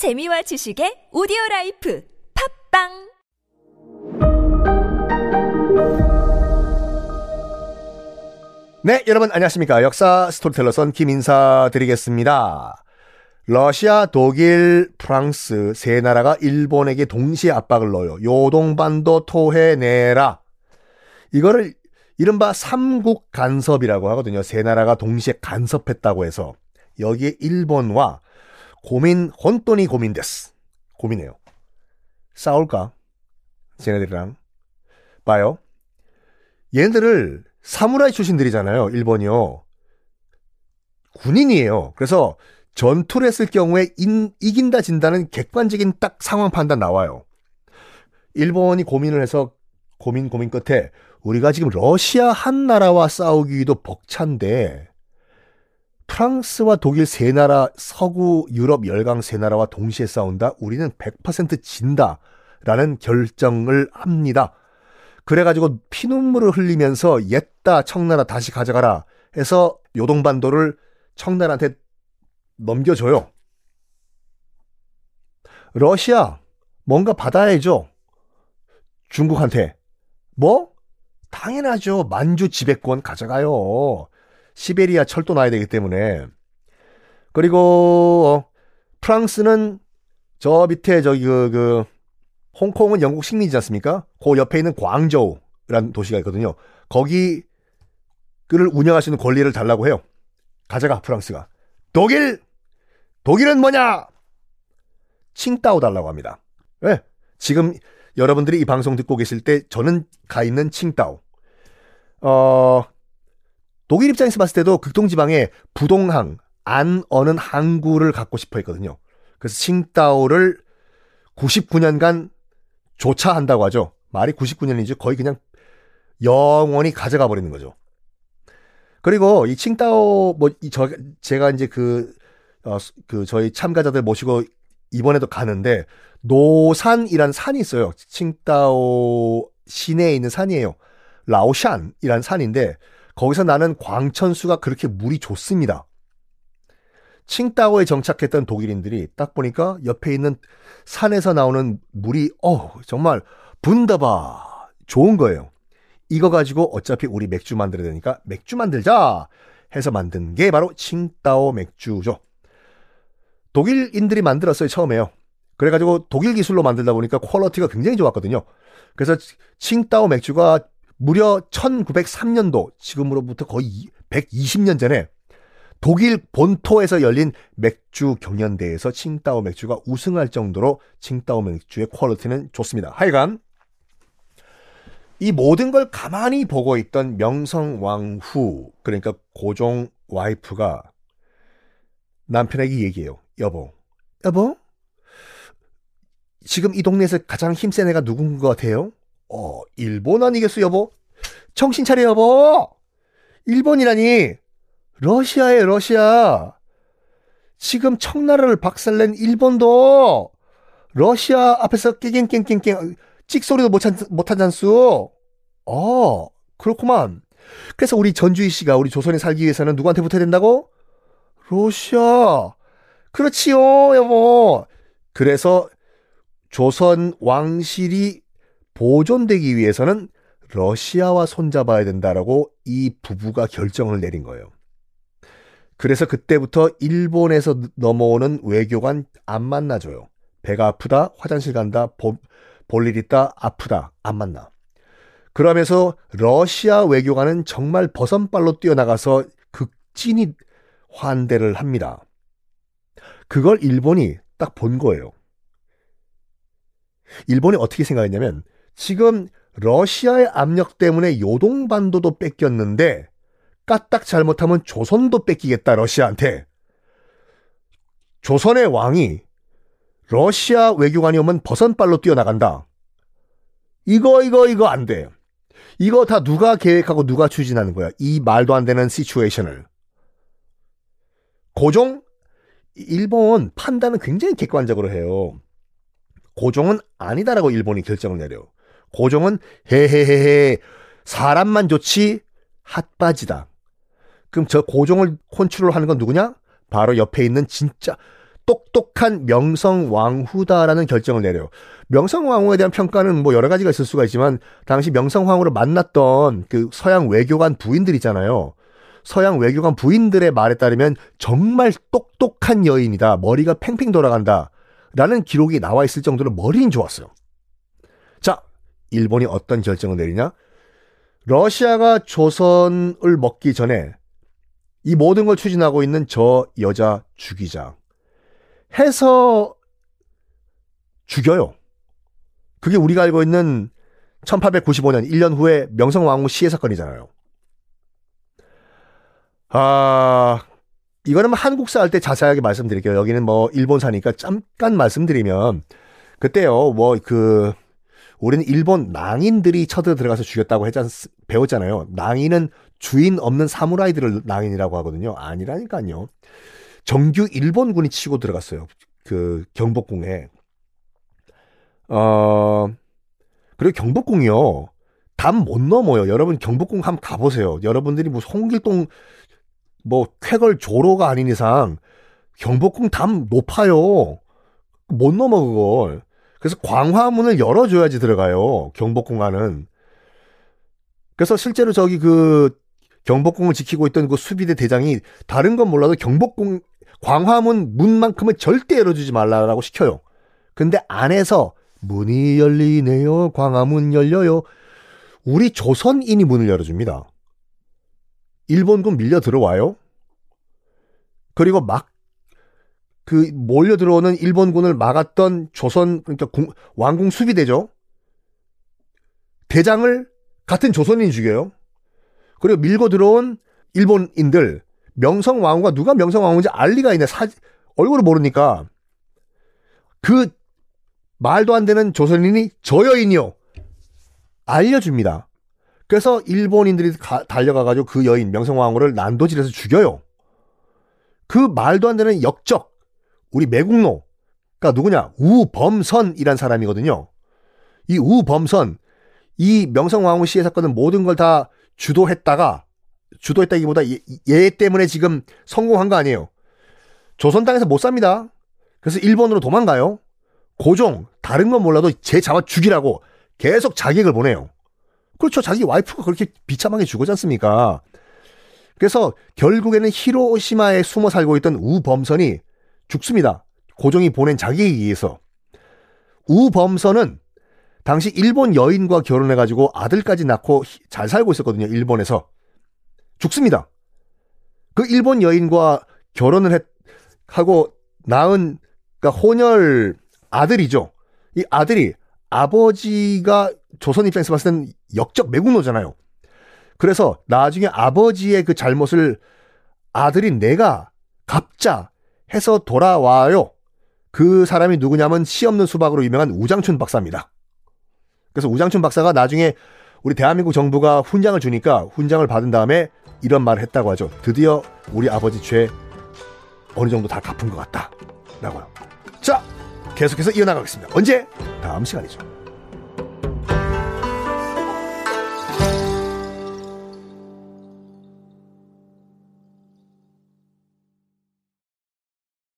재미와 지식의 오디오 life 팟빵 네, 여러분 안녕하십니까. 역사 스토리텔러 선 김인사 드리겠습니다. 러시아, 독일, 프랑스 세 나라가 일본에게 동시에 압박을 넣어요. 요동반도 토해내라. 이거를 이른바 삼국 간섭이라고 하거든요. 세 나라가 동시에 간섭했다고 해서 여기에 일본과 고민 혼돈이 고민데스. 고민해요. 싸울까? 쟤네들이랑. 봐요. 얘네들을 사무라이 출신들이잖아요. 일본이요. 군인이에요. 그래서 전투를 했을 경우에 인, 이긴다 진다는 객관적인 딱 상황 판단 나와요. 일본이 고민을 해서 고민 고민 끝에 우리가 지금 러시아 한 나라와 싸우기도 벅찬데 프랑스와 독일 세 나라, 서구 유럽 열강 세 나라와 동시에 싸운다. 우리는 100% 진다라는 결정을 합니다. 그래가지고 피눈물을 흘리면서 옛다 청나라 다시 가져가라 해서 요동반도를 청나라한테 넘겨줘요. 러시아 뭔가 받아야죠. 중국한테 뭐? 당연하죠. 만주 지배권 가져가요. 시베리아 철도 놔야 되기 때문에. 그리고 어, 프랑스는 저 밑에 저기 그, 그 홍콩은 영국 식민지지 않습니까? 그 옆에 있는 광저우라는 도시가 있거든요. 거기 그를 운영할 수 있는 권리를 달라고 해요. 가져가 프랑스가. 독일 독일은 뭐냐? 칭따오 달라고 합니다. 왜? 지금 여러분들이 이 방송 듣고 계실 때 저는 가 있는 칭따오. 어 독일 입장에서 봤을 때도 극동지방에 부동항 안 어는 항구를 갖고 싶어 했거든요. 그래서 칭따오를 99년간 조차한다고 하죠. 말이 99년이죠. 거의 그냥 영원히 가져가 버리는 거죠. 그리고 이 칭따오 뭐 저 제가 이제 그, 어, 그 저희 참가자들 모시고 이번에도 가는데 노산이란 산이 있어요. 칭따오 시내에 있는 산이에요. 라오샨이란 산인데 거기서 나는 광천수가 그렇게 물이 좋습니다. 칭따오에 정착했던 독일인들이 딱 보니까 옆에 있는 산에서 나오는 물이 어 정말 분다바 좋은 거예요. 이거 가지고 어차피 우리 맥주 만들어야 되니까 맥주 만들자 해서 만든 게 바로 칭따오 맥주죠. 독일인들이 만들었어요 처음에요. 그래가지고 독일 기술로 만들다 보니까 퀄러티가 굉장히 좋았거든요. 그래서 칭따오 맥주가 무려 1903년도 지금으로부터 거의 120년 전에 독일 본토에서 열린 맥주 경연대회에서 칭따오 맥주가 우승할 정도로 칭따오 맥주의 퀄리티는 좋습니다. 하여간 이 모든 걸 가만히 보고 있던 명성왕후 그러니까 고종 와이프가 남편에게 얘기해요. 여보, 여보, 지금 이 동네에서 가장 힘센 애가 누군 것 같아요? 어, 일본 아니겠어, 여보? 정신 차려, 여보! 일본이라니! 러시아에 러시아. 지금 청나라를 박살낸 일본도 러시아 앞에서 깨갱깽깽깽 찍소리도 못하잖수. 어, 그렇구만. 그래서 우리 전주희 씨가 우리 조선에 살기 위해서는 누구한테 붙어야 된다고? 러시아. 그렇지요, 여보. 그래서 조선 왕실이 보존되기 위해서는 러시아와 손잡아야 된다라고 이 부부가 결정을 내린 거예요. 그래서 그때부터 일본에서 넘어오는 외교관 안 만나줘요. 배가 아프다, 화장실 간다, 볼일 있다, 아프다, 안 만나. 그러면서 러시아 외교관은 정말 버선발로 뛰어나가서 극진히 환대를 합니다. 그걸 일본이 딱 본 거예요. 일본이 어떻게 생각했냐면 지금 러시아의 압력 때문에 요동반도도 뺏겼는데 까딱 잘못하면 조선도 뺏기겠다 러시아한테. 조선의 왕이 러시아 외교관이 오면 버선발로 뛰어나간다. 이거 이거 이거 안 돼. 이거 다 누가 계획하고 누가 추진하는 거야. 이 말도 안 되는 시츄에이션을. 고종 일본 판단은 굉장히 객관적으로 해요. 고종은 아니다라고 일본이 결정을 내려. 고종은 헤헤헤헤 사람만 좋지 핫바지다. 그럼 저 고종을 컨트롤하는 건 누구냐? 바로 옆에 있는 진짜 똑똑한 명성 왕후다라는 결정을 내려요. 명성 왕후에 대한 평가는 뭐 여러 가지가 있을 수가 있지만 당시 명성 왕후를 만났던 그 서양 외교관 부인들 있잖아요. 서양 외교관 부인들의 말에 따르면 정말 똑똑한 여인이다. 머리가 팽팽 돌아간다. 라는 기록이 나와 있을 정도로 머리는 좋았어요. 자, 일본이 어떤 결정을 내리냐? 러시아가 조선을 먹기 전에 이 모든 걸 추진하고 있는 저 여자 죽이자 해서 죽여요. 그게 우리가 알고 있는 1895년 1년 후에 명성왕후 시해 사건이잖아요. 아, 이거는 뭐 한국사 할 때 자세하게 말씀드릴게요. 여기는 뭐 일본사니까 잠깐 말씀드리면 그때요. 뭐 그 우리는 일본 낭인들이 쳐들어 들어가서 죽였다고 했잖 배웠잖아요. 낭인은 주인 없는 사무라이들을 낭인이라고 하거든요. 아니라니까요. 정규 일본군이 치고 들어갔어요. 그 경복궁에. 어 그리고 경복궁이요. 담 못 넘어요. 여러분 경복궁 한번 가보세요. 여러분들이 뭐 홍길동 뭐 쾌걸 조로가 아닌 이상 경복궁 담 높아요. 못 넘어 그걸. 그래서 광화문을 열어줘야지 들어가요. 경복궁 안은. 그래서 실제로 저기 그 경복궁을 지키고 있던 그 수비대 대장이 다른 건 몰라도 경복궁 광화문 문만큼은 절대 열어주지 말라라고 시켜요. 근데 안에서 문이 열리네요. 광화문 열려요. 우리 조선인이 문을 열어줍니다. 일본군 밀려 들어와요. 그리고 막 그 몰려 들어오는 일본군을 막았던 조선 그러니까 공, 왕궁 수비대죠. 대장을 같은 조선인이 죽여요. 그리고 밀고 들어온 일본인들 명성 왕후가 누가 명성 왕후인지 알 리가 있네. 사 얼굴을 모르니까 그 말도 안 되는 조선인이 저 여인이요. 알려줍니다. 그래서 일본인들이 가, 달려가가지고 그 여인 명성왕후를 난도질해서 죽여요. 그 말도 안 되는 역적 우리 매국노가 누구냐 우범선이란 사람이거든요. 이 우범선 이 명성왕후 시해 사건은 모든 걸 다 주도했다가 주도했다기보다 얘, 얘 때문에 지금 성공한 거 아니에요. 조선 땅에서 못 삽니다. 그래서 일본으로 도망가요. 고종 다른 건 몰라도 제 잡아 죽이라고 계속 자객을 보내요. 그렇죠. 자기 와이프가 그렇게 비참하게 죽었지 않습니까? 그래서 결국에는 히로시마에 숨어 살고 있던 우범선이 죽습니다. 고종이 보낸 자기에 의해서. 우범선은 당시 일본 여인과 결혼해가지고 아들까지 낳고 잘 살고 있었거든요. 일본에서. 죽습니다. 그 일본 여인과 결혼을 했, 하고 낳은, 그러니까 혼혈 아들이죠. 이 아들이 아버지가 조선 입장에서 봤을 땐 역적 매국노잖아요. 그래서 나중에 아버지의 그 잘못을 아들인 내가 갚자 해서 돌아와요. 그 사람이 누구냐면 시 없는 수박으로 유명한 우장춘 박사입니다. 그래서 우장춘 박사가 나중에 우리 대한민국 정부가 훈장을 주니까 훈장을 받은 다음에 이런 말을 했다고 하죠. 드디어 우리 아버지 죄 어느 정도 다 갚은 것 같다. 라고요. 자, 계속해서 이어나가겠습니다. 언제? 다음 시간이죠.